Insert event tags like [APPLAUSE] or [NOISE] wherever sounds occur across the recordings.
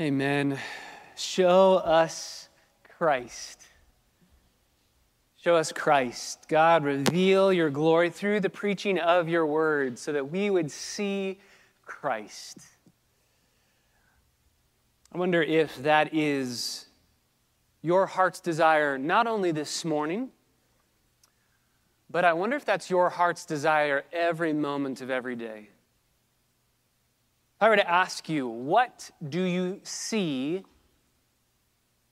Amen. Show us Christ. Show us Christ. God, reveal your glory through the preaching of your word so that we would see Christ. I wonder if that is your heart's desire, not only this morning, but I wonder if that's your heart's desire every moment of every day. If I were to ask you, what do you see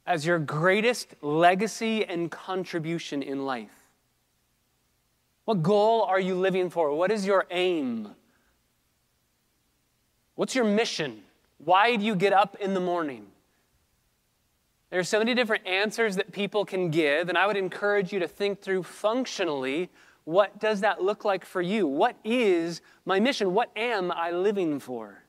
as your greatest legacy and contribution in life? What goal are you living for? What is your aim? What's your mission? Why do you get up in the morning? There are so many different answers that people can give, and I would encourage you to think through functionally what does that look like for you? What is my mission? What am I living for?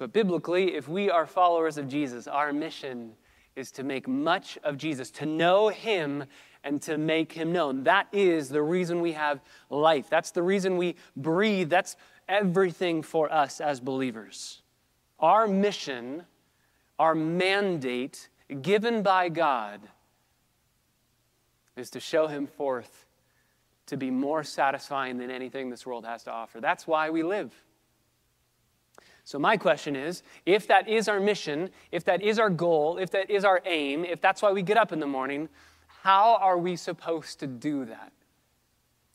But biblically, if we are followers of Jesus, our mission is to make much of Jesus, to know him and to make him known. That is the reason we have life. That's the reason we breathe. That's everything for us as believers. Our mission, our mandate given by God is to show him forth to be more satisfying than anything this world has to offer. That's why we live. So, my question is if that is our mission, if that is our goal, if that is our aim, if that's why we get up in the morning, how are we supposed to do that?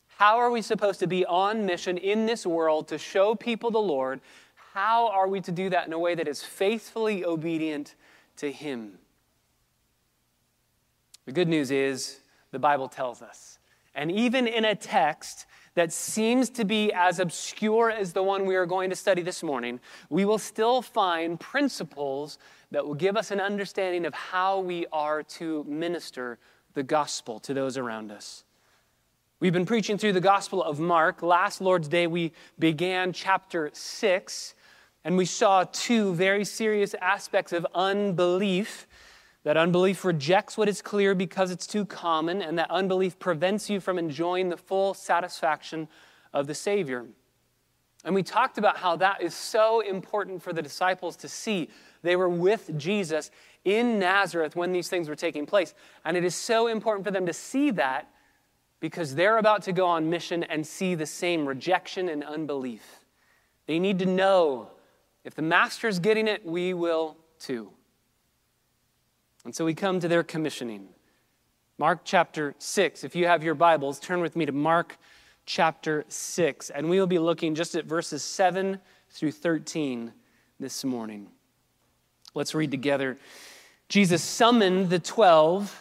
How are we supposed to be on mission in this world to show people the Lord? How are we to do that in a way that is faithfully obedient to Him? The good news is the Bible tells us. And even in a text that seems to be as obscure as the one we are going to study this morning, we will still find principles that will give us an understanding of how we are to minister the gospel to those around us. We've been preaching through the Gospel of Mark. Last Lord's Day, we began chapter 6, and we saw two very serious aspects of unbelief that unbelief rejects what is clear because it's too common, and that unbelief prevents you from enjoying the full satisfaction of the Savior. And we talked about how that is so important for the disciples to see. They were with Jesus in Nazareth when these things were taking place. And it is so important for them to see that because they're about to go on mission and see the same rejection and unbelief. They need to know if the Master's getting it, we will too. And so we come to their commissioning. Mark chapter 6. If you have your Bibles, turn with me to Mark chapter 6. And we will be looking just at verses 7 through 13 this morning. Let's read together. Jesus summoned the twelve,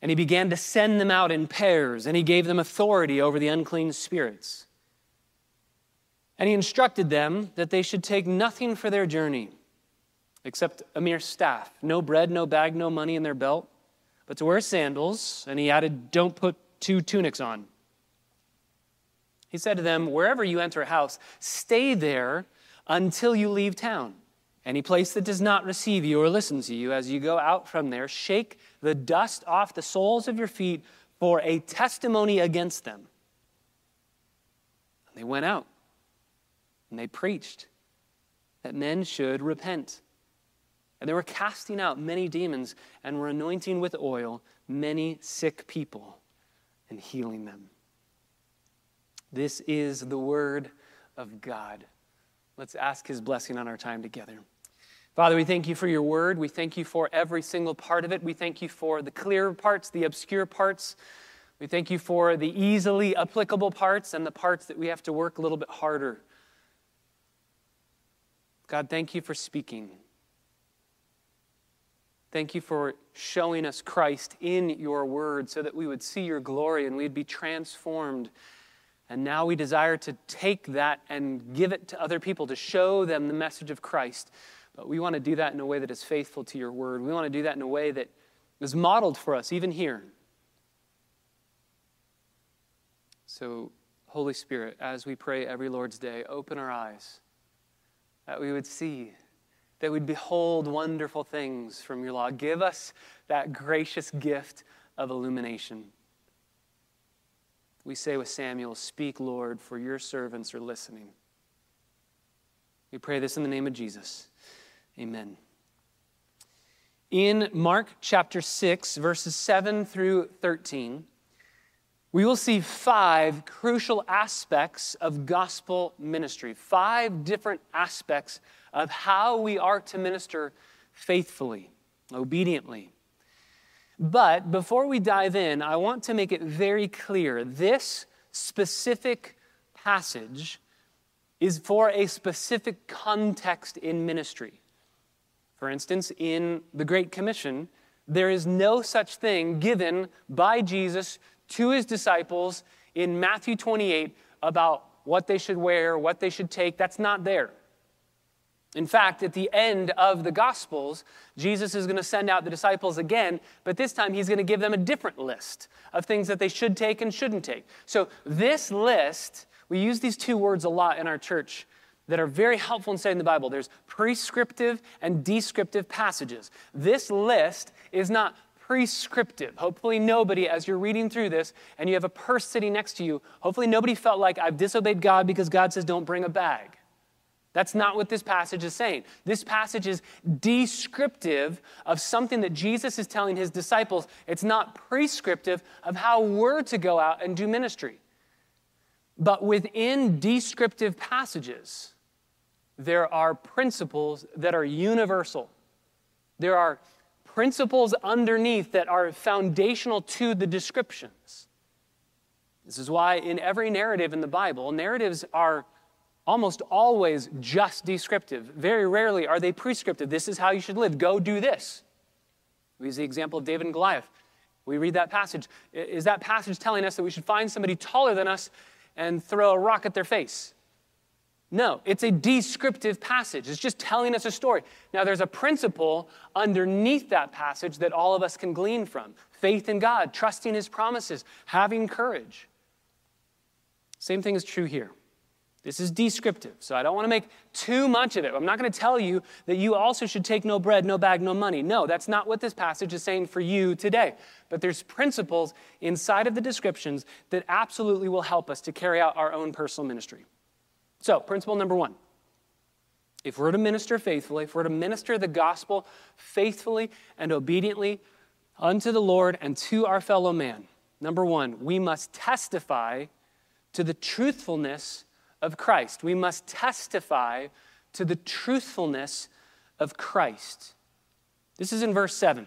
and he began to send them out in pairs, and he gave them authority over the unclean spirits. And he instructed them that they should take nothing for their journey except a mere staff. No bread, no bag, no money in their belt, but to wear sandals. And he added, Don't put two tunics on. He said to them, Wherever you enter a house, stay there until you leave town. Any place that does not receive you or listen to you as you go out from there, shake the dust off the soles of your feet for a testimony against them. And they went out and they preached that men should repent. And they were casting out many demons and were anointing with oil many sick people and healing them. This is the word of God. Let's ask his blessing on our time together. Father, we thank you for your word. We thank you for every single part of it. We thank you for the clear parts, the obscure parts. We thank you for the easily applicable parts and the parts that we have to work a little bit harder. God, thank you for speaking. Thank you for showing us Christ in your word so that we would see your glory and we'd be transformed. And now we desire to take that and give it to other people to show them the message of Christ. But we want to do that in a way that is faithful to your word. We want to do that in a way that is modeled for us, even here. So, Holy Spirit, as we pray every Lord's Day, open our eyes that we would see that we'd behold wonderful things from your law. Give us that gracious gift of illumination. We say with Samuel, Speak, Lord, for your servants are listening. We pray this in the name of Jesus. Amen. In Mark chapter 6, verses 7 through 13, we will see five crucial aspects of gospel ministry, five different aspects of how we are to minister faithfully, obediently. But before we dive in, I want to make it very clear this specific passage is for a specific context in ministry. For instance, in the Great Commission, there is no such thing given by Jesus to his disciples in Matthew 28 about what they should wear, what they should take. That's not there. In fact, at the end of the Gospels, Jesus is going to send out the disciples again, but this time he's going to give them a different list of things that they should take and shouldn't take. So, this list, we use these two words a lot in our church that are very helpful in studying the Bible. There's prescriptive and descriptive passages. This list is not prescriptive. Hopefully, nobody, as you're reading through this and you have a purse sitting next to you, hopefully, nobody felt like I've disobeyed God because God says don't bring a bag. That's not what this passage is saying. This passage is descriptive of something that Jesus is telling his disciples. It's not prescriptive of how we're to go out and do ministry. But within descriptive passages, there are principles that are universal. There are principles underneath that are foundational to the descriptions. This is why, in every narrative in the Bible, narratives are almost always just descriptive. Very rarely are they prescriptive. This is how you should live. Go do this. We use the example of David and Goliath. We read that passage. Is that passage telling us that we should find somebody taller than us and throw a rock at their face? No, it's a descriptive passage. It's just telling us a story. Now, there's a principle underneath that passage that all of us can glean from faith in God, trusting His promises, having courage. Same thing is true here. This is descriptive, so I don't want to make too much of it. I'm not going to tell you that you also should take no bread, no bag, no money. No, that's not what this passage is saying for you today. But there's principles inside of the descriptions that absolutely will help us to carry out our own personal ministry. So, principle number one if we're to minister faithfully, if we're to minister the gospel faithfully and obediently unto the Lord and to our fellow man, number one, we must testify to the truthfulness of Christ. We must testify to the truthfulness of Christ. This is in verse 7.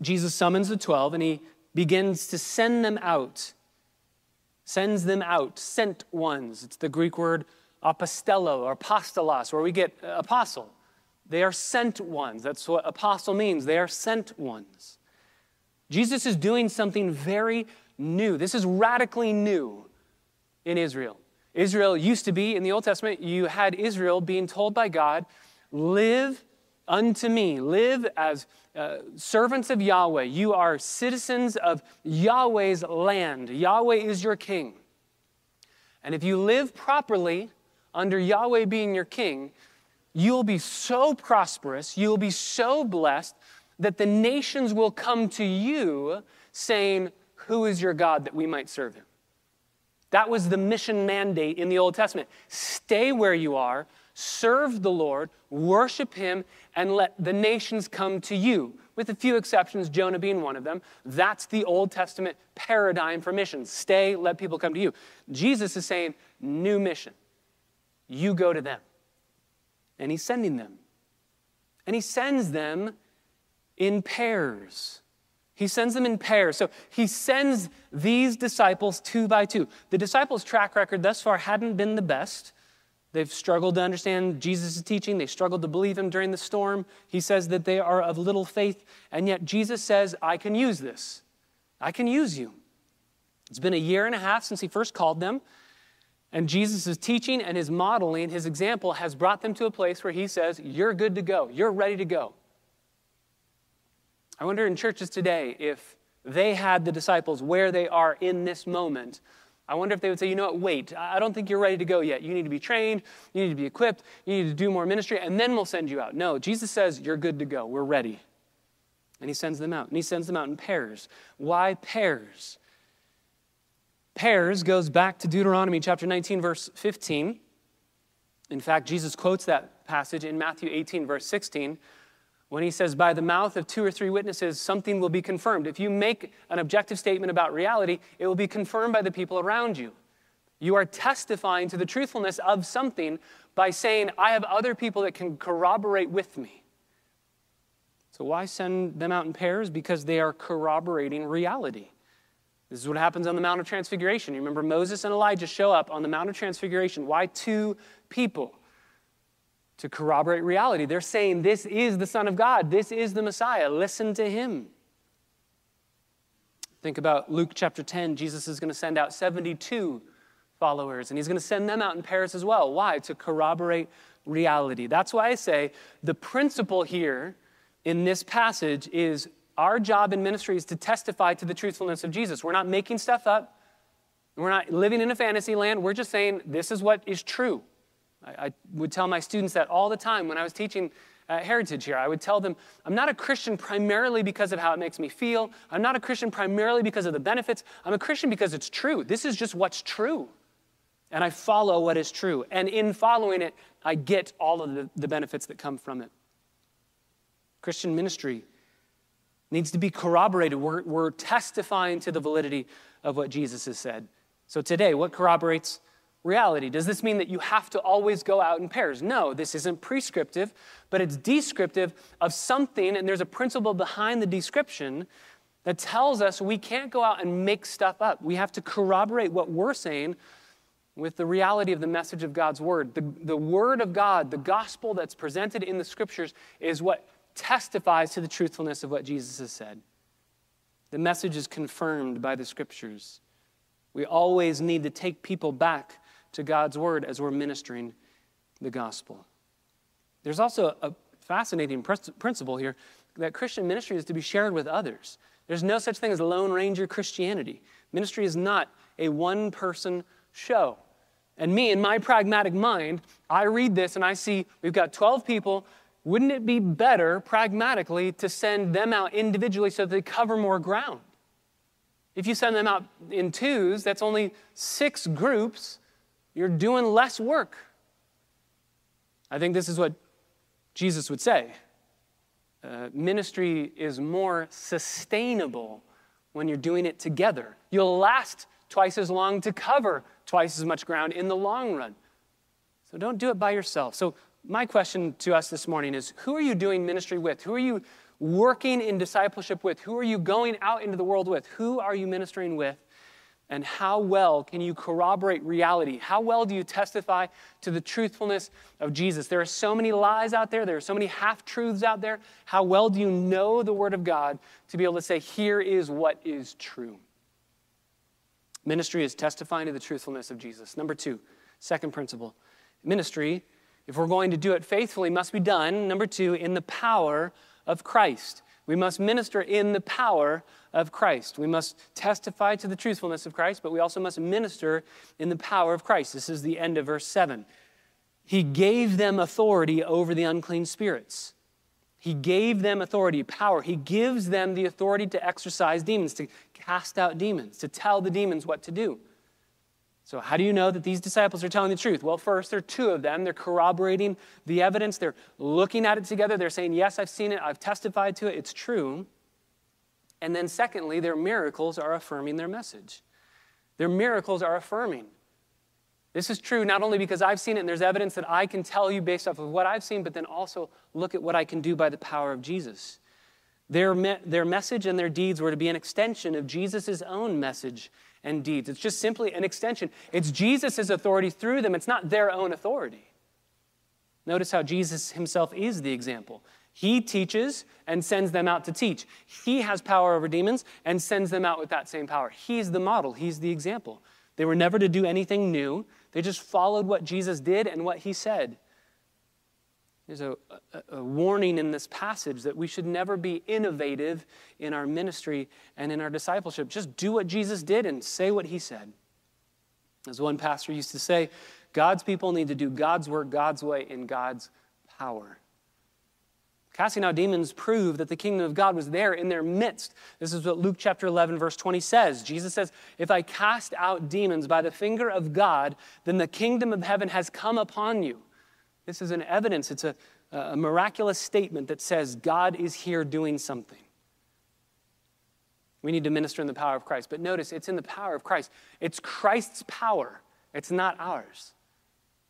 Jesus summons the 12 and he begins to send them out. Sends them out, sent ones. It's the Greek word apostello or apostolos, where we get uh, apostle. They are sent ones. That's what apostle means. They are sent ones. Jesus is doing something very new. This is radically new in Israel. Israel used to be, in the Old Testament, you had Israel being told by God, live unto me, live as uh, servants of Yahweh. You are citizens of Yahweh's land. Yahweh is your king. And if you live properly under Yahweh being your king, you'll be so prosperous, you'll be so blessed that the nations will come to you saying, Who is your God that we might serve him? That was the mission mandate in the Old Testament. Stay where you are, serve the Lord, worship Him, and let the nations come to you. With a few exceptions, Jonah being one of them. That's the Old Testament paradigm for missions. Stay, let people come to you. Jesus is saying, new mission. You go to them. And He's sending them. And He sends them in pairs. He sends them in pairs. So he sends these disciples two by two. The disciples' track record thus far hadn't been the best. They've struggled to understand Jesus' teaching. They struggled to believe him during the storm. He says that they are of little faith. And yet Jesus says, I can use this. I can use you. It's been a year and a half since he first called them. And Jesus' teaching and his modeling, his example, has brought them to a place where he says, You're good to go. You're ready to go. I wonder in churches today if they had the disciples where they are in this moment. I wonder if they would say, you know what, wait, I don't think you're ready to go yet. You need to be trained, you need to be equipped, you need to do more ministry, and then we'll send you out. No, Jesus says, you're good to go. We're ready. And he sends them out. And he sends them out in pairs. Why pairs? Pairs goes back to Deuteronomy chapter 19, verse 15. In fact, Jesus quotes that passage in Matthew 18, verse 16, when he says, By the mouth of two or three witnesses, something will be confirmed. If you make an objective statement about reality, it will be confirmed by the people around you. You are testifying to the truthfulness of something by saying, I have other people that can corroborate with me. So, why send them out in pairs? Because they are corroborating reality. This is what happens on the Mount of Transfiguration. You remember Moses and Elijah show up on the Mount of Transfiguration. Why two people? To corroborate reality. They're saying, This is the Son of God, this is the Messiah. Listen to him. Think about Luke chapter 10. Jesus is going to send out 72 followers, and he's going to send them out in pairs as well. Why? To corroborate reality. That's why I say the principle here in this passage is our job in ministry is to testify to the truthfulness of Jesus. We're not making stuff up. We're not living in a fantasy land. We're just saying this is what is true. I, I would tell my students that all the time when I was teaching Heritage here. I would tell them, I'm not a Christian primarily because of how it makes me feel. I'm not a Christian primarily because of the benefits. I'm a Christian because it's true. This is just what's true and I follow what is true. And in following it, I get all of the, the benefits that come from it. Christian ministry needs to be corroborated. We're, we're testifying to the validity of what Jesus has said. So, today, what corroborates reality? Does this mean that you have to always go out in pairs? No, this isn't prescriptive, but it's descriptive of something, and there's a principle behind the description that tells us we can't go out and make stuff up. We have to corroborate what we're saying with the reality of the message of God's Word. The, the Word of God, the gospel that's presented in the Scriptures, is what testifies to the truthfulness of what Jesus has said. The message is confirmed by the Scriptures. We always need to take people back to God's Word as we're ministering the gospel. There's also a fascinating principle here that Christian ministry is to be shared with others. There's no such thing as Lone Ranger Christianity. Ministry is not a one person show. And me, in my pragmatic mind, I read this and I see we've got 12 people. Wouldn't it be better, pragmatically, to send them out individually so that they cover more ground? If you send them out in twos, that's only six groups. You're doing less work. I think this is what Jesus would say. Uh, ministry is more sustainable when you're doing it together. You'll last twice as long to cover twice as much ground in the long run. So don't do it by yourself. So, my question to us this morning is who are you doing ministry with? Who are you working in discipleship with? Who are you going out into the world with? Who are you ministering with? And how well can you corroborate reality? How well do you testify to the truthfulness of Jesus? There are so many lies out there, there are so many half truths out there. How well do you know the Word of God to be able to say, here is what is true? Ministry is testifying to the truthfulness of Jesus. Number two, second principle ministry, if we're going to do it faithfully, must be done, number two, in the power of Christ. We must minister in the power of Christ. We must testify to the truthfulness of Christ, but we also must minister in the power of Christ. This is the end of verse 7. He gave them authority over the unclean spirits. He gave them authority, power. He gives them the authority to exorcise demons, to cast out demons, to tell the demons what to do. So, how do you know that these disciples are telling the truth? Well, first, there are two of them. They're corroborating the evidence, they're looking at it together. They're saying, Yes, I've seen it, I've testified to it, it's true. And then, secondly, their miracles are affirming their message. Their miracles are affirming. This is true not only because I've seen it and there's evidence that I can tell you based off of what I've seen, but then also look at what I can do by the power of Jesus. Their, me- their message and their deeds were to be an extension of Jesus' own message and deeds. It's just simply an extension. It's Jesus' authority through them, it's not their own authority. Notice how Jesus himself is the example. He teaches and sends them out to teach. He has power over demons and sends them out with that same power. He's the model, he's the example. They were never to do anything new, they just followed what Jesus did and what he said. There's a, a, warning in this passage that we should never be innovative in our ministry and in our discipleship. Just do what Jesus did and say what he said. As one pastor used to say, God's people need to do God's work God's way in God's power. Casting out demons proved that the kingdom of God was there in their midst. This is what Luke chapter 11, verse 20 says. Jesus says, If I cast out demons by the finger of God, then the kingdom of heaven has come upon you. This is an evidence, it's a, a miraculous statement that says God is here doing something. We need to minister in the power of Christ. But notice, it's in the power of Christ. It's Christ's power, it's not ours.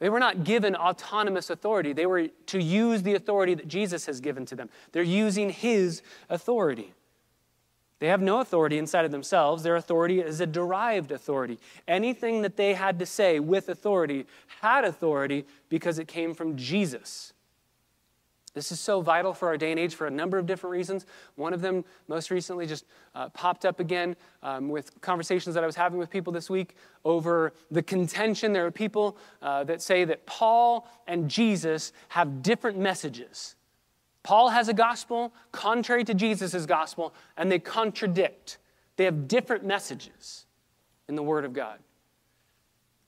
They were not given autonomous authority. They were to use the authority that Jesus has given to them. They're using his authority. They have no authority inside of themselves. Their authority is a derived authority. Anything that they had to say with authority had authority because it came from Jesus. This is so vital for our day and age for a number of different reasons. One of them, most recently, just uh, popped up again um, with conversations that I was having with people this week over the contention. There are people uh, that say that Paul and Jesus have different messages. Paul has a gospel contrary to Jesus' gospel, and they contradict. They have different messages in the Word of God.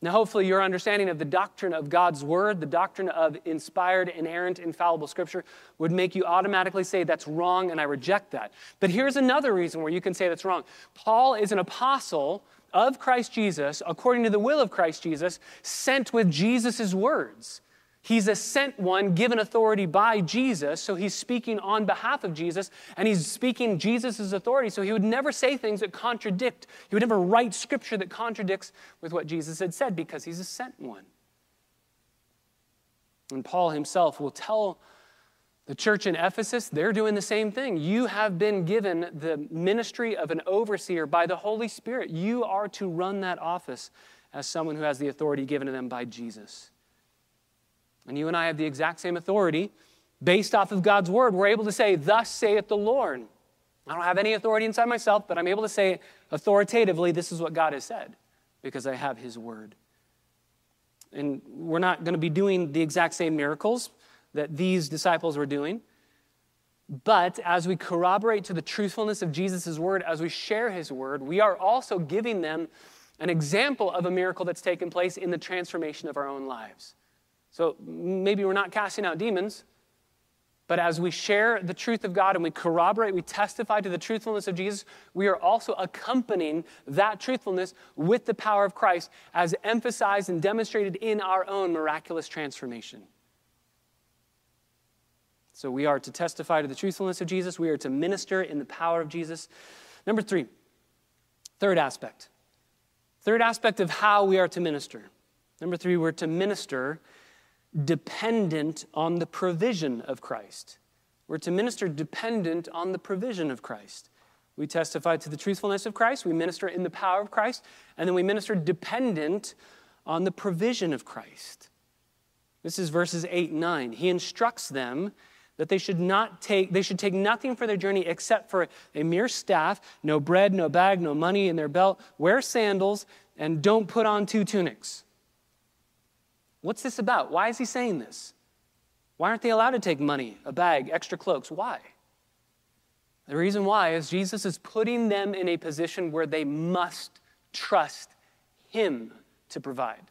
Now, hopefully, your understanding of the doctrine of God's Word, the doctrine of inspired, inerrant, infallible Scripture, would make you automatically say that's wrong and I reject that. But here's another reason where you can say that's wrong Paul is an apostle of Christ Jesus, according to the will of Christ Jesus, sent with Jesus' words. He's a sent one given authority by Jesus, so he's speaking on behalf of Jesus, and he's speaking Jesus' authority, so he would never say things that contradict. He would never write scripture that contradicts with what Jesus had said because he's a sent one. And Paul himself will tell the church in Ephesus, they're doing the same thing. You have been given the ministry of an overseer by the Holy Spirit. You are to run that office as someone who has the authority given to them by Jesus. And you and I have the exact same authority based off of God's word. We're able to say, Thus saith the Lord. I don't have any authority inside myself, but I'm able to say authoritatively, This is what God has said because I have His word. And we're not going to be doing the exact same miracles that these disciples were doing. But as we corroborate to the truthfulness of Jesus' word, as we share his word, we are also giving them an example of a miracle that's taken place in the transformation of our own lives. So maybe we're not casting out demons, but as we share the truth of God and we corroborate, we testify to the truthfulness of Jesus, we are also accompanying that truthfulness with the power of Christ as emphasized and demonstrated in our own miraculous transformation. So we are to testify to the truthfulness of Jesus, we are to minister in the power of Jesus. Number three, third aspect. Third aspect of how we are to minister. Number three, we're to minister dependent on the provision of Christ. We're to minister dependent on the provision of Christ. We testify to the truthfulness of Christ, we minister in the power of Christ, and then we minister dependent on the provision of Christ. This is verses 8 and 9. He instructs them that they should not take they should take nothing for their journey except for a mere staff, no bread, no bag, no money in their belt, wear sandals and don't put on two tunics. What's this about? Why is he saying this? Why aren't they allowed to take money, a bag, extra cloaks? Why? The reason why is Jesus is putting them in a position where they must trust him to provide.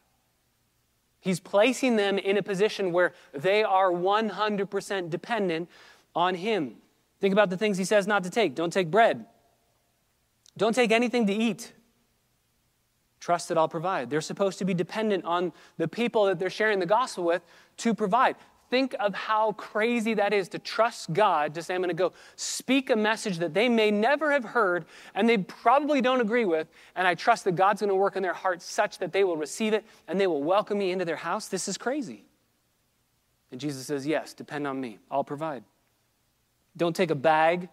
He's placing them in a position where they are 100% dependent on him. Think about the things he says not to take. Don't take bread. Don't take anything to eat. Trust that I'll provide. They're supposed to be dependent on the people that they're sharing the gospel with to provide. Think of how crazy that is to trust God to say, I'm going to go speak a message that they may never have heard and they probably don't agree with. And I trust that God's going to work in their hearts such that they will receive it and they will welcome me into their house. This is crazy. And Jesus says, Yes, depend on me. I'll provide. Don't take a bag.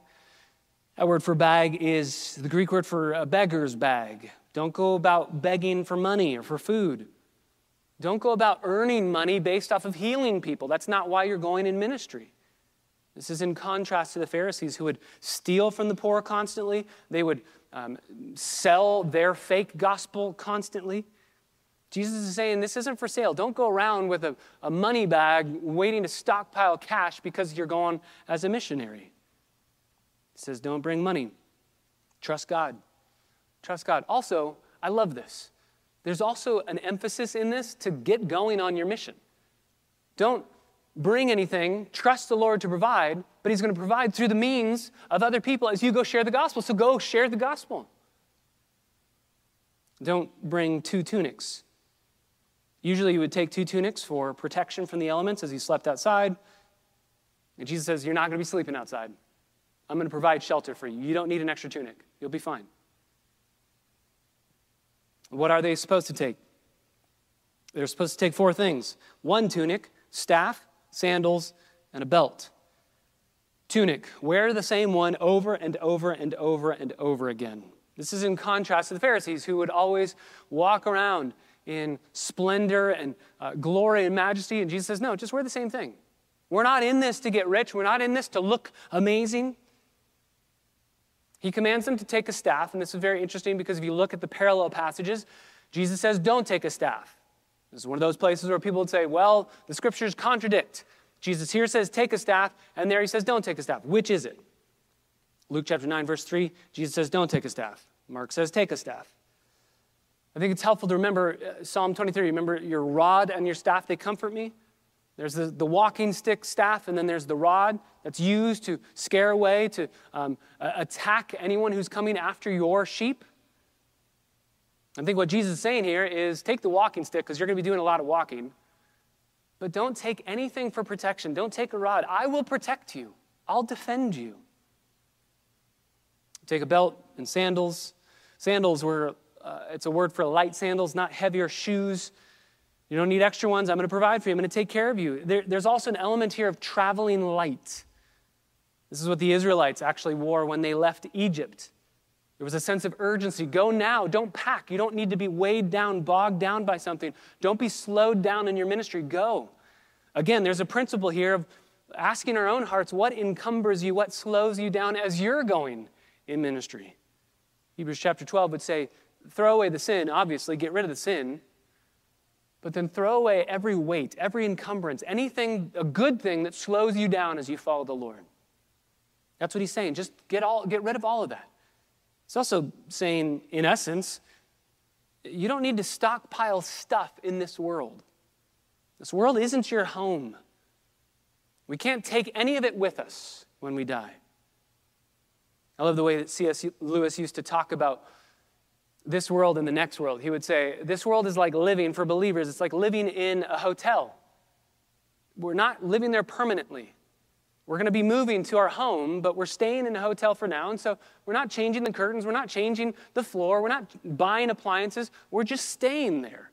That word for bag is the Greek word for a beggar's bag. Don't go about begging for money or for food. Don't go about earning money based off of healing people. That's not why you're going in ministry. This is in contrast to the Pharisees who would steal from the poor constantly, they would um, sell their fake gospel constantly. Jesus is saying this isn't for sale. Don't go around with a, a money bag waiting to stockpile cash because you're going as a missionary. He says, don't bring money. Trust God. Trust God. Also, I love this. There's also an emphasis in this to get going on your mission. Don't bring anything, trust the Lord to provide, but He's going to provide through the means of other people as you go share the gospel. So go share the gospel. Don't bring two tunics. Usually, you would take two tunics for protection from the elements as you slept outside. And Jesus says, You're not going to be sleeping outside. I'm going to provide shelter for you. You don't need an extra tunic, you'll be fine. What are they supposed to take? They're supposed to take four things one tunic, staff, sandals, and a belt. Tunic, wear the same one over and over and over and over again. This is in contrast to the Pharisees who would always walk around in splendor and uh, glory and majesty. And Jesus says, No, just wear the same thing. We're not in this to get rich, we're not in this to look amazing. He commands them to take a staff, and this is very interesting because if you look at the parallel passages, Jesus says, Don't take a staff. This is one of those places where people would say, Well, the scriptures contradict. Jesus here says, Take a staff, and there he says, Don't take a staff. Which is it? Luke chapter 9, verse 3, Jesus says, Don't take a staff. Mark says, Take a staff. I think it's helpful to remember uh, Psalm 23. Remember, your rod and your staff, they comfort me. There's the, the walking stick staff, and then there's the rod that's used to scare away, to um, attack anyone who's coming after your sheep. I think what Jesus is saying here is take the walking stick because you're going to be doing a lot of walking, but don't take anything for protection. Don't take a rod. I will protect you, I'll defend you. Take a belt and sandals. Sandals were, uh, it's a word for light sandals, not heavier shoes. You don't need extra ones. I'm going to provide for you. I'm going to take care of you. There, there's also an element here of traveling light. This is what the Israelites actually wore when they left Egypt. There was a sense of urgency. Go now. Don't pack. You don't need to be weighed down, bogged down by something. Don't be slowed down in your ministry. Go. Again, there's a principle here of asking our own hearts what encumbers you, what slows you down as you're going in ministry. Hebrews chapter 12 would say, throw away the sin, obviously, get rid of the sin. But then throw away every weight, every encumbrance, anything, a good thing that slows you down as you follow the Lord. That's what he's saying. Just get, all, get rid of all of that. He's also saying, in essence, you don't need to stockpile stuff in this world. This world isn't your home. We can't take any of it with us when we die. I love the way that C.S. Lewis used to talk about this world and the next world. He would say, This world is like living for believers, it's like living in a hotel. We're not living there permanently. We're going to be moving to our home, but we're staying in a hotel for now. And so we're not changing the curtains, we're not changing the floor, we're not buying appliances, we're just staying there.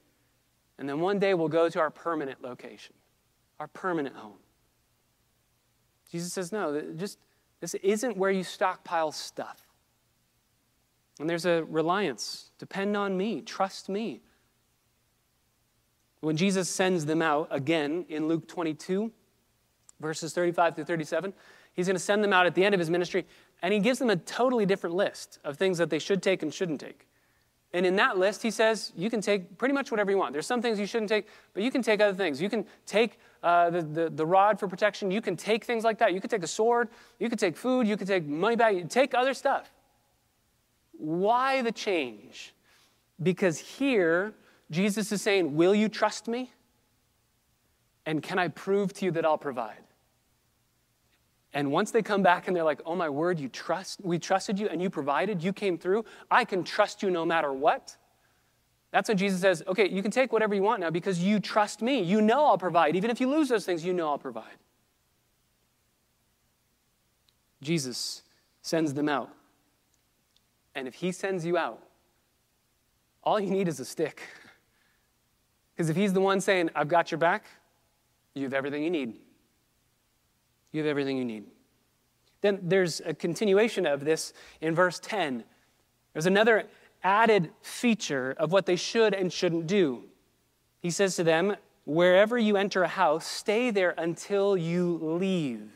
And then one day we'll go to our permanent location, our permanent home. Jesus says, No, just this isn't where you stockpile stuff. And there's a reliance. Depend on me, trust me. When Jesus sends them out again in Luke 22, verses 35 through 37, he's going to send them out at the end of his ministry, and he gives them a totally different list of things that they should take and shouldn't take. And in that list, he says, you can take pretty much whatever you want. There's some things you shouldn't take, but you can take other things. You can take uh, the, the, the, rod for protection. You can take things like that. You can take a sword. You can take food. You can take money back. Take other stuff. Why the change? Because here, Jesus is saying, Will you trust me? And can I prove to you that I'll provide? And once they come back and they're like, Oh my word, you trust, we trusted you and you provided, you came through, I can trust you no matter what. That's when Jesus says, Okay, you can take whatever you want now because you trust me. You know I'll provide. Even if you lose those things, you know I'll provide. Jesus sends them out. And if he sends you out, all you need is a stick. [LAUGHS] Because if he's the one saying, I've got your back, you have everything you need. You have everything you need. Then there's a continuation of this in verse 10. There's another added feature of what they should and shouldn't do. He says to them, Wherever you enter a house, stay there until you leave.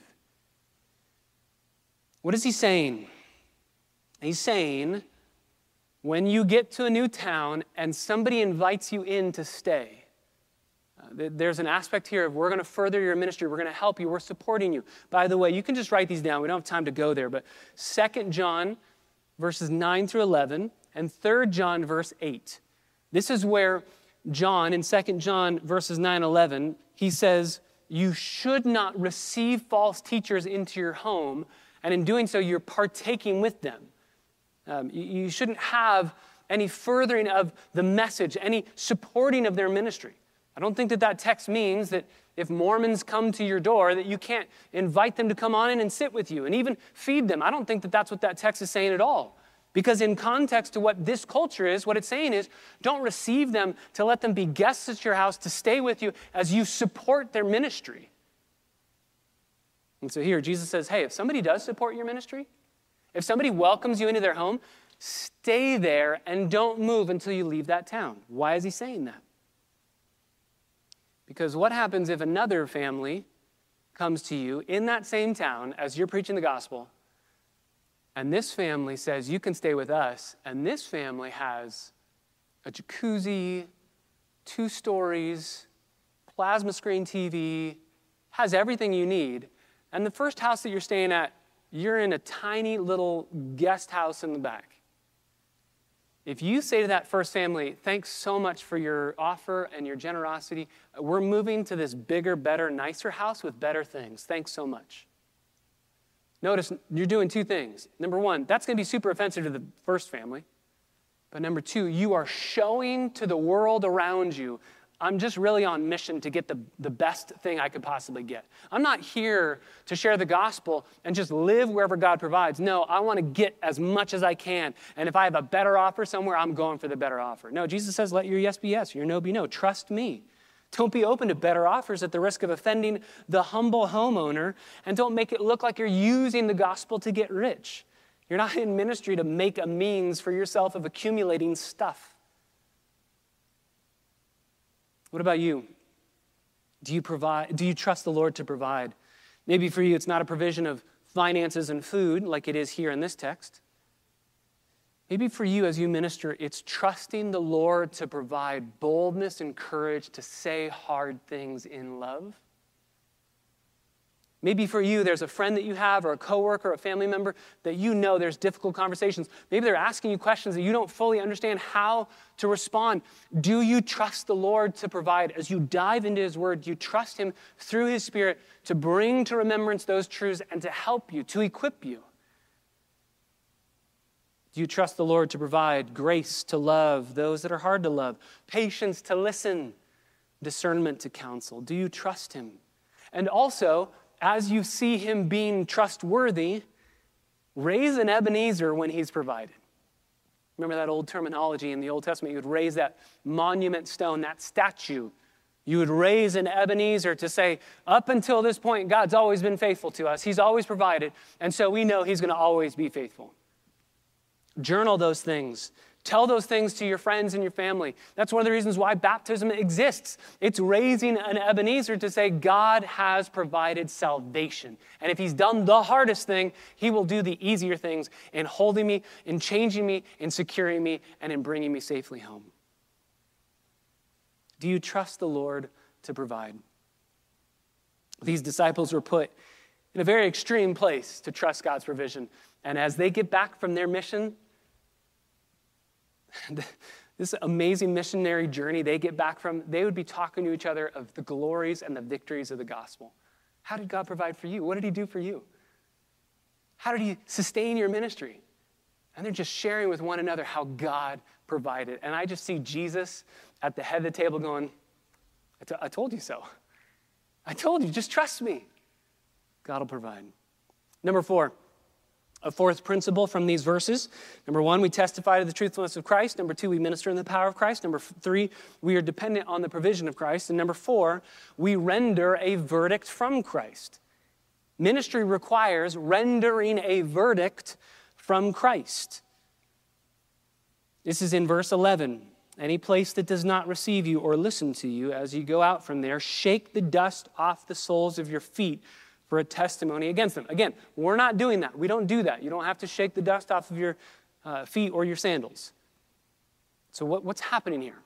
What is he saying? He's saying, when you get to a new town and somebody invites you in to stay, uh, there's an aspect here of we're going to further your ministry, we're going to help you, we're supporting you. By the way, you can just write these down. We don't have time to go there, but Second John verses 9 through 11 and Third John verse 8. This is where John in Second John verses 9 11, he says, "You should not receive false teachers into your home, and in doing so you're partaking with them." Um, you, you shouldn't have any furthering of the message, any supporting of their ministry. I don't think that that text means that if Mormons come to your door, that you can't invite them to come on in and sit with you and even feed them. I don't think that that's what that text is saying at all. Because, in context to what this culture is, what it's saying is don't receive them to let them be guests at your house to stay with you as you support their ministry. And so here, Jesus says, hey, if somebody does support your ministry, if somebody welcomes you into their home, stay there and don't move until you leave that town. Why is he saying that? Because what happens if another family comes to you in that same town as you're preaching the gospel, and this family says, You can stay with us, and this family has a jacuzzi, two stories, plasma screen TV, has everything you need, and the first house that you're staying at, you're in a tiny little guest house in the back. If you say to that first family, thanks so much for your offer and your generosity, we're moving to this bigger, better, nicer house with better things. Thanks so much. Notice you're doing two things. Number one, that's going to be super offensive to the first family. But number two, you are showing to the world around you I'm just really on mission to get the, the best thing I could possibly get. I'm not here to share the gospel and just live wherever God provides. No, I want to get as much as I can. And if I have a better offer somewhere, I'm going for the better offer. No, Jesus says, let your yes be yes, your no be no. Trust me. Don't be open to better offers at the risk of offending the humble homeowner, and don't make it look like you're using the gospel to get rich. You're not in ministry to make a means for yourself of accumulating stuff. What about you? Do you provide do you trust the Lord to provide? Maybe for you it's not a provision of finances and food like it is here in this text. Maybe for you as you minister, it's trusting the Lord to provide boldness and courage to say hard things in love. Maybe for you, there's a friend that you have, or a coworker, or a family member that you know there's difficult conversations. Maybe they're asking you questions that you don't fully understand how to respond. Do you trust the Lord to provide? As you dive into His Word, do you trust Him through His Spirit to bring to remembrance those truths and to help you, to equip you? Do you trust the Lord to provide grace to love those that are hard to love, patience to listen, discernment to counsel? Do you trust Him? And also, as you see him being trustworthy, raise an Ebenezer when he's provided. Remember that old terminology in the Old Testament? You would raise that monument stone, that statue. You would raise an Ebenezer to say, up until this point, God's always been faithful to us. He's always provided. And so we know He's going to always be faithful. Journal those things. Tell those things to your friends and your family. That's one of the reasons why baptism exists. It's raising an Ebenezer to say, God has provided salvation. And if He's done the hardest thing, He will do the easier things in holding me, in changing me, in securing me, and in bringing me safely home. Do you trust the Lord to provide? These disciples were put in a very extreme place to trust God's provision. And as they get back from their mission, [LAUGHS] this amazing missionary journey they get back from, they would be talking to each other of the glories and the victories of the gospel. How did God provide for you? What did He do for you? How did He sustain your ministry? And they're just sharing with one another how God provided. And I just see Jesus at the head of the table going, I, told you so. I told you, just trust me. God will provide. Number four, a fourth principle from these verses. Number one, we testify to the truthfulness of Christ. Number two, we minister in the power of Christ. Number three, we are dependent on the provision of Christ. And number four, we render a verdict from Christ. Ministry requires rendering a verdict from Christ. This is in verse 11. Any place that does not receive you or listen to you as you go out from there, shake the dust off the soles of your feet for a testimony against them. Again, we're not doing that. We don't do that. You don't have to shake the dust off of your uh, feet or your sandals. So, what, what's happening here?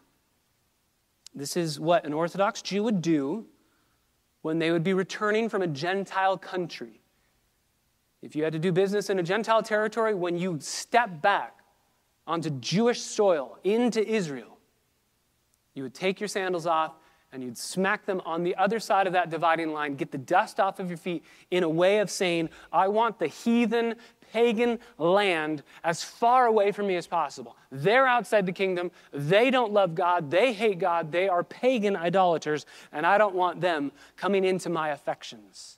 This is what an Orthodox Jew would do when they would be returning from a Gentile country. If you had to do business in a Gentile territory, when you step back onto Jewish soil into Israel, you would take your sandals off and you'd smack them on the other side of that dividing line, get the dust off of your feet in a way of saying, I want the heathen pagan land as far away from me as possible. They're outside the kingdom. They don't love God. They hate God. They are pagan idolaters, and I don't want them coming into my affections.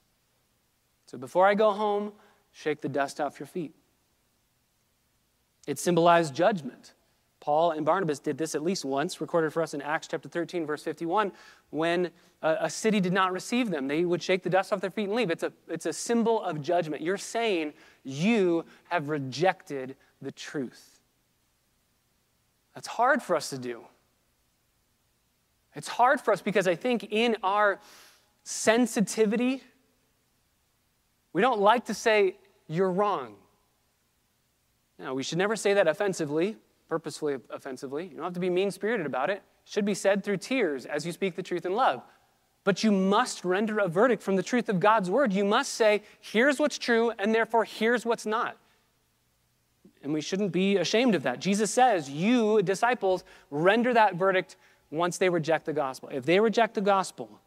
So before I go home, shake the dust off your feet. It symbolized judgment. Paul and Barnabas did this at least once, recorded for us in Acts chapter 13, verse 51, when a, a, city did not receive them. They would shake the dust off their feet and leave. It's a, it's a symbol of judgment. You're saying you have rejected the truth. That's hard for us to do. It's hard for us because I think in our sensitivity, we don't like to say, you're wrong. Now, we should never say that offensively purposefully offensively. You don't have to be mean spirited about it. It should be said through tears as you speak the truth in love. But you must render a verdict from the truth of God's word. You must say, here's what's true, and therefore here's what's not. And we shouldn't be ashamed of that. Jesus says, You, disciples, render that verdict once they reject the gospel. If they reject the gospel,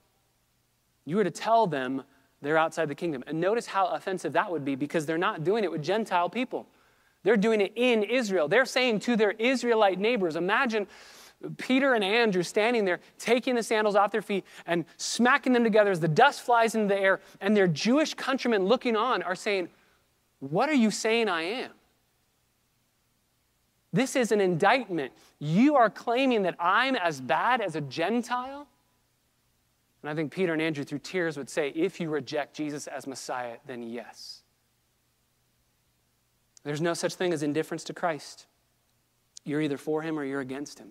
you are to tell them they're outside the kingdom. And notice how offensive that would be because they're not doing it with Gentile people. They're doing it in Israel. They're saying to their Israelite neighbors, imagine Peter and Andrew standing there, taking the sandals off their feet and smacking them together as the dust flies into the air, and their Jewish countrymen looking on are saying, What are you saying I am? This is an indictment. You are claiming that I'm as bad as a Gentile? And I think Peter and Andrew, through tears, would say, If you reject Jesus as Messiah, then yes. There's no such thing as indifference to Christ. You're either for him or you're against him.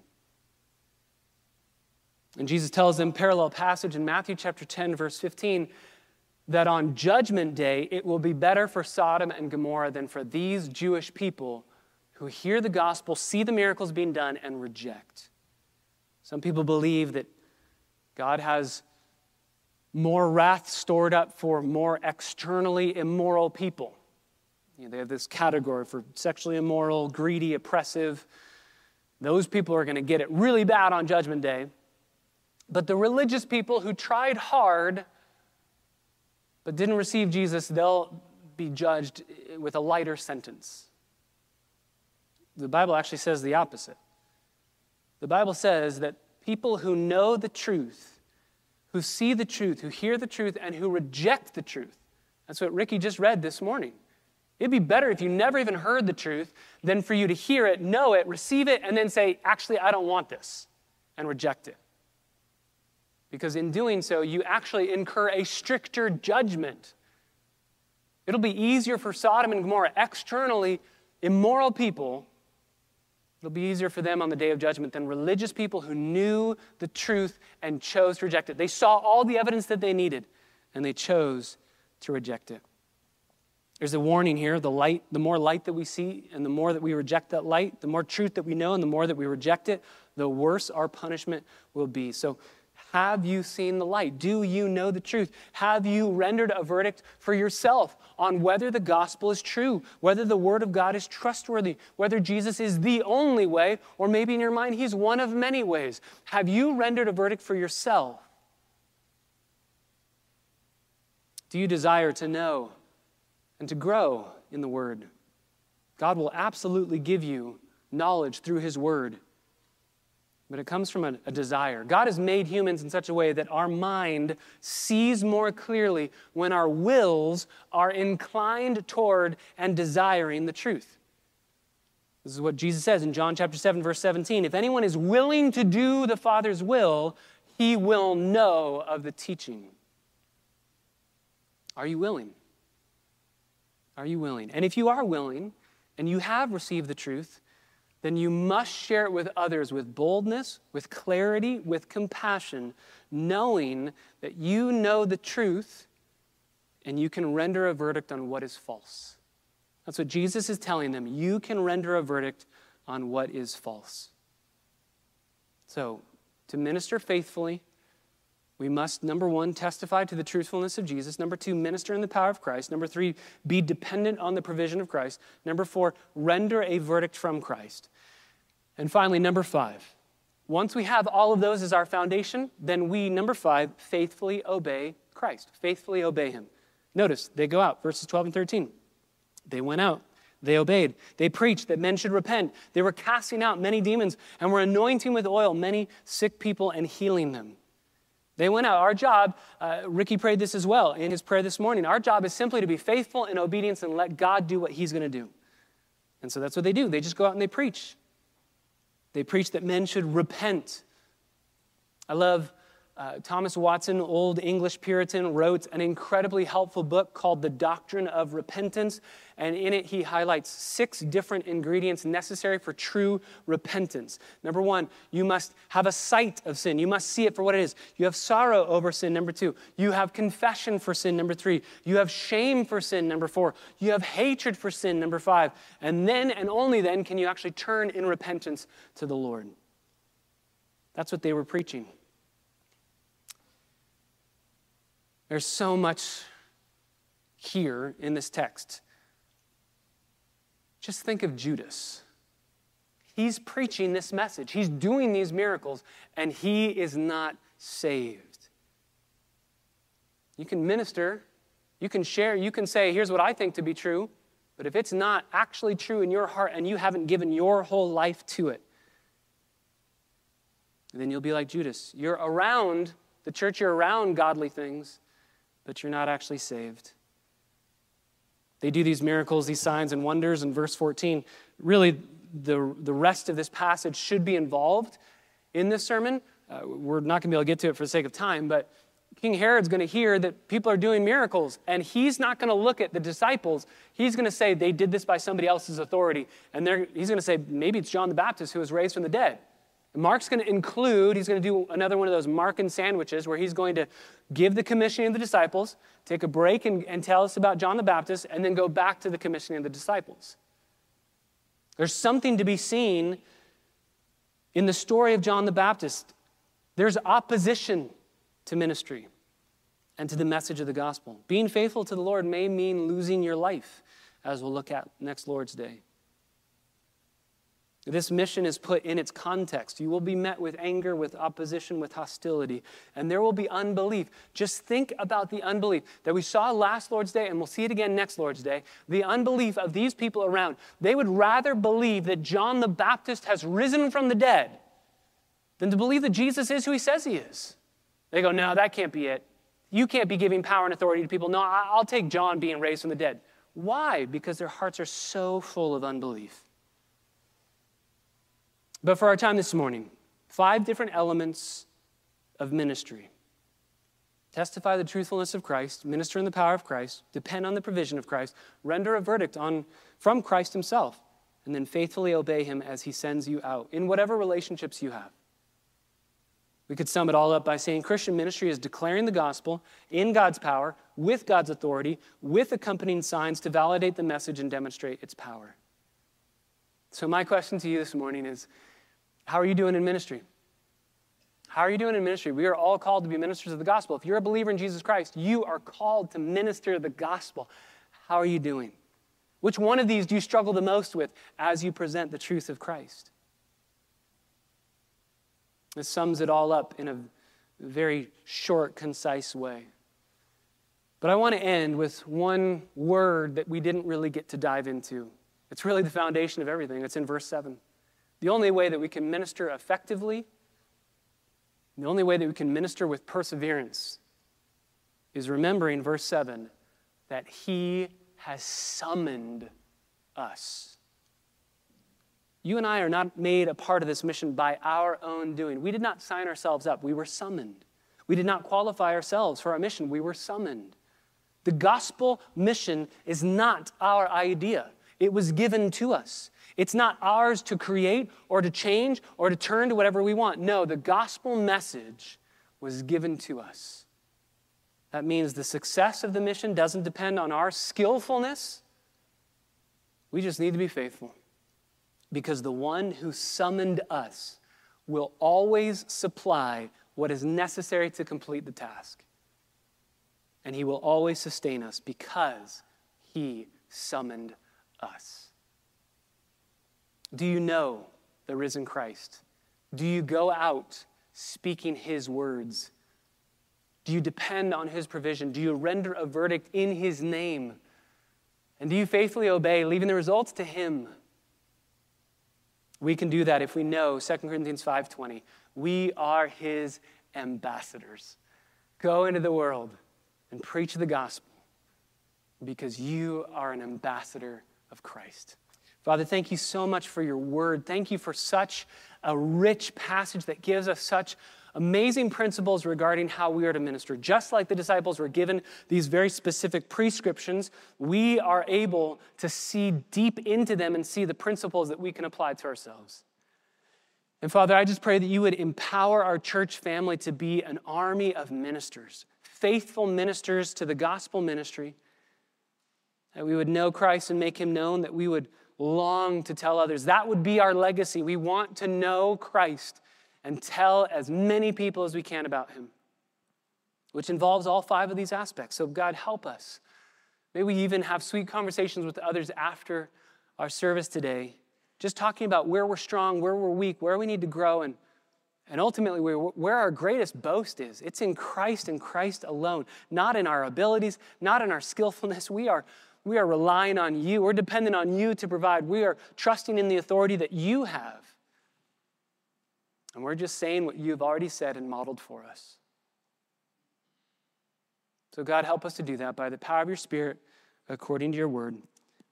And Jesus tells them, parallel passage in Matthew chapter 10, verse 15, that on judgment day it will be better for Sodom and Gomorrah than for these Jewish people who hear the gospel, see the miracles being done, and reject. Some people believe that God has more wrath stored up for more externally immoral people. You know, they have this category for sexually immoral, greedy, oppressive. Those people are going to get it really bad on Judgment Day. But the religious people who tried hard but didn't receive Jesus, they'll be judged with a lighter sentence. The Bible actually says the opposite. The Bible says that people who know the truth, who see the truth, who hear the truth, and who reject the truth, that's what Ricky just read this morning. It'd be better if you never even heard the truth than for you to hear it, know it, receive it, and then say, actually, I don't want this, and reject it. Because in doing so, you actually incur a stricter judgment. It'll be easier for Sodom and Gomorrah, externally immoral people, it'll be easier for them on the day of judgment than religious people who knew the truth and chose to reject it. They saw all the evidence that they needed, and they chose to reject it. There's a warning here the light, the more light that we see, and the more that we reject that light, the more truth that we know, and the more that we reject it, the worse our punishment will be. So, have you seen the light? Do you know the truth? Have you rendered a verdict for yourself on whether the gospel is true, whether the word of God is trustworthy, whether Jesus is the only way, or maybe in your mind he's one of many ways? Have you rendered a verdict for yourself? Do you desire to know and to grow in the Word. God will absolutely give you knowledge through His Word, but it comes from a, a, desire. God has made humans in such a way that our mind sees more clearly when our wills are inclined toward and desiring the truth. This is what Jesus says in John chapter 7 verse 17, if anyone is willing to do the Father's will, he will know of the teaching. Are you willing? Are you willing? And if you are willing and you have received the truth, then you must share it with others with boldness, with clarity, with compassion, knowing that you know the truth and you can render a verdict on what is false. That's what Jesus is telling them. You can render a verdict on what is false. So, to minister faithfully, we must, number one, testify to the truthfulness of Jesus. Number two, minister in the power of Christ. Number three, be dependent on the provision of Christ. Number four, render a verdict from Christ. And finally, number five, once we have all of those as our foundation, then we, number five, faithfully obey Christ, faithfully obey Him. Notice they go out, verses 12 and 13. They went out. They obeyed. They preached that men should repent. They were casting out many demons and were anointing with oil many sick people and healing them. They went out. Our job, uh, Ricky prayed this as well in his prayer this morning. Our job is simply to be faithful in obedience and let God do what He's going to do. And so that's what they do. They just go out and they preach. They preach that men should repent. I love uh, Thomas Watson, old English Puritan, wrote an incredibly helpful book called The Doctrine of Repentance. And in it, he highlights six different ingredients necessary for true repentance. Number one, you must have a sight of sin. You must see it for what it is. You have sorrow over sin. Number two, you have confession for sin. Number three, you have shame for sin. Number four, you have hatred for sin. Number five. And then and only then can you actually turn in repentance to the Lord. That's what they were preaching. There's so much here in this text. Just think of Judas. He's preaching this message, he's doing these miracles, and he is not saved. You can minister, you can share, you can say, here's what I think to be true, but if it's not actually true in your heart and you haven't given your whole life to it, then you'll be like Judas. You're around the church, you're around godly things, but you're not actually saved. They do these miracles, these signs and wonders in verse 14. Really, the, the rest of this passage should be involved in this sermon. Uh, we're not going to be able to get to it for the sake of time, but King Herod's going to hear that people are doing miracles, and he's not going to look at the disciples. He's going to say they did this by somebody else's authority. And he's going to say maybe it's John the Baptist who was raised from the dead. Mark's going to include, he's going to do another one of those Markan sandwiches where he's going to give the commissioning of the disciples, take a break and, and tell us about John the Baptist, and then go back to the commissioning of the disciples. There's something to be seen in the story of John the Baptist. There's opposition to ministry and to the message of the gospel. Being faithful to the Lord may mean losing your life, as we'll look at next Lord's Day. This mission is put in its context. You will be met with anger, with opposition, with hostility, and there will be unbelief. Just think about the unbelief that we saw last Lord's Day, and we'll see it again next Lord's Day. The unbelief of these people around. They would rather believe that John the Baptist has risen from the dead than to believe that Jesus is who he says he is. They go, No, that can't be it. You can't be giving power and authority to people. No, I'll take John being raised from the dead. Why? Because their hearts are so full of unbelief. But for our time this morning, five different elements of ministry testify the truthfulness of Christ, minister in the power of Christ, depend on the provision of Christ, render a verdict on, from Christ himself, and then faithfully obey him as he sends you out in whatever relationships you have. We could sum it all up by saying Christian ministry is declaring the gospel in God's power, with God's authority, with accompanying signs to validate the message and demonstrate its power. So, my question to you this morning is how are you doing in ministry? How are you doing in ministry? We are all called to be ministers of the gospel. If you're a believer in Jesus Christ, you are called to minister the gospel. How are you doing? Which one of these do you struggle the most with as you present the truth of Christ? This sums it all up in a very short, concise way. But I want to end with one word that we didn't really get to dive into. It's really the foundation of everything. It's in verse 7. The only way that we can minister effectively, the only way that we can minister with perseverance, is remembering verse 7 that He has summoned us. You and I are not made a part of this mission by our own doing. We did not sign ourselves up, we were summoned. We did not qualify ourselves for our mission, we were summoned. The gospel mission is not our idea, it was given to us. It's not ours to create or to change or to turn to whatever we want. No, the gospel message was given to us. That means the success of the mission doesn't depend on our skillfulness. We just need to be faithful because the one who summoned us will always supply what is necessary to complete the task. And he will always sustain us because he summoned us. Do you know the risen Christ? Do you go out speaking his words? Do you depend on his provision? Do you render a verdict in his name? And do you faithfully obey, leaving the results to Him? We can do that if we know 2 Corinthians 5:20. We are his ambassadors. Go into the world and preach the gospel because you are an ambassador of Christ. Father, thank you so much for your word. Thank you for such a rich passage that gives us such amazing principles regarding how we are to minister. Just like the disciples were given these very specific prescriptions, we are able to see deep into them and see the principles that we can apply to ourselves. And Father, I just pray that you would empower our church family to be an army of ministers, faithful ministers to the gospel ministry, that we would know Christ and make him known, that we would long to tell others. That would be our legacy. We want to know Christ and tell as many people as we can about him, which involves all five of these aspects. So, God, help us. May we even have sweet conversations with others after our service today, just talking about where we're strong, where we're weak, where we need to grow, and, and ultimately where, where our greatest boast is. It's in Christ and Christ alone, not in our abilities, not in our skillfulness. We are, we are relying on you. We're dependent on you to provide. We are trusting in the authority that you have. And we're just saying what you've already said and modeled for us. So, God, help us to do that by the power of your Spirit according to your word.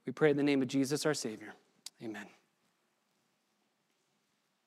We pray in the name of Jesus, our Savior. Amen.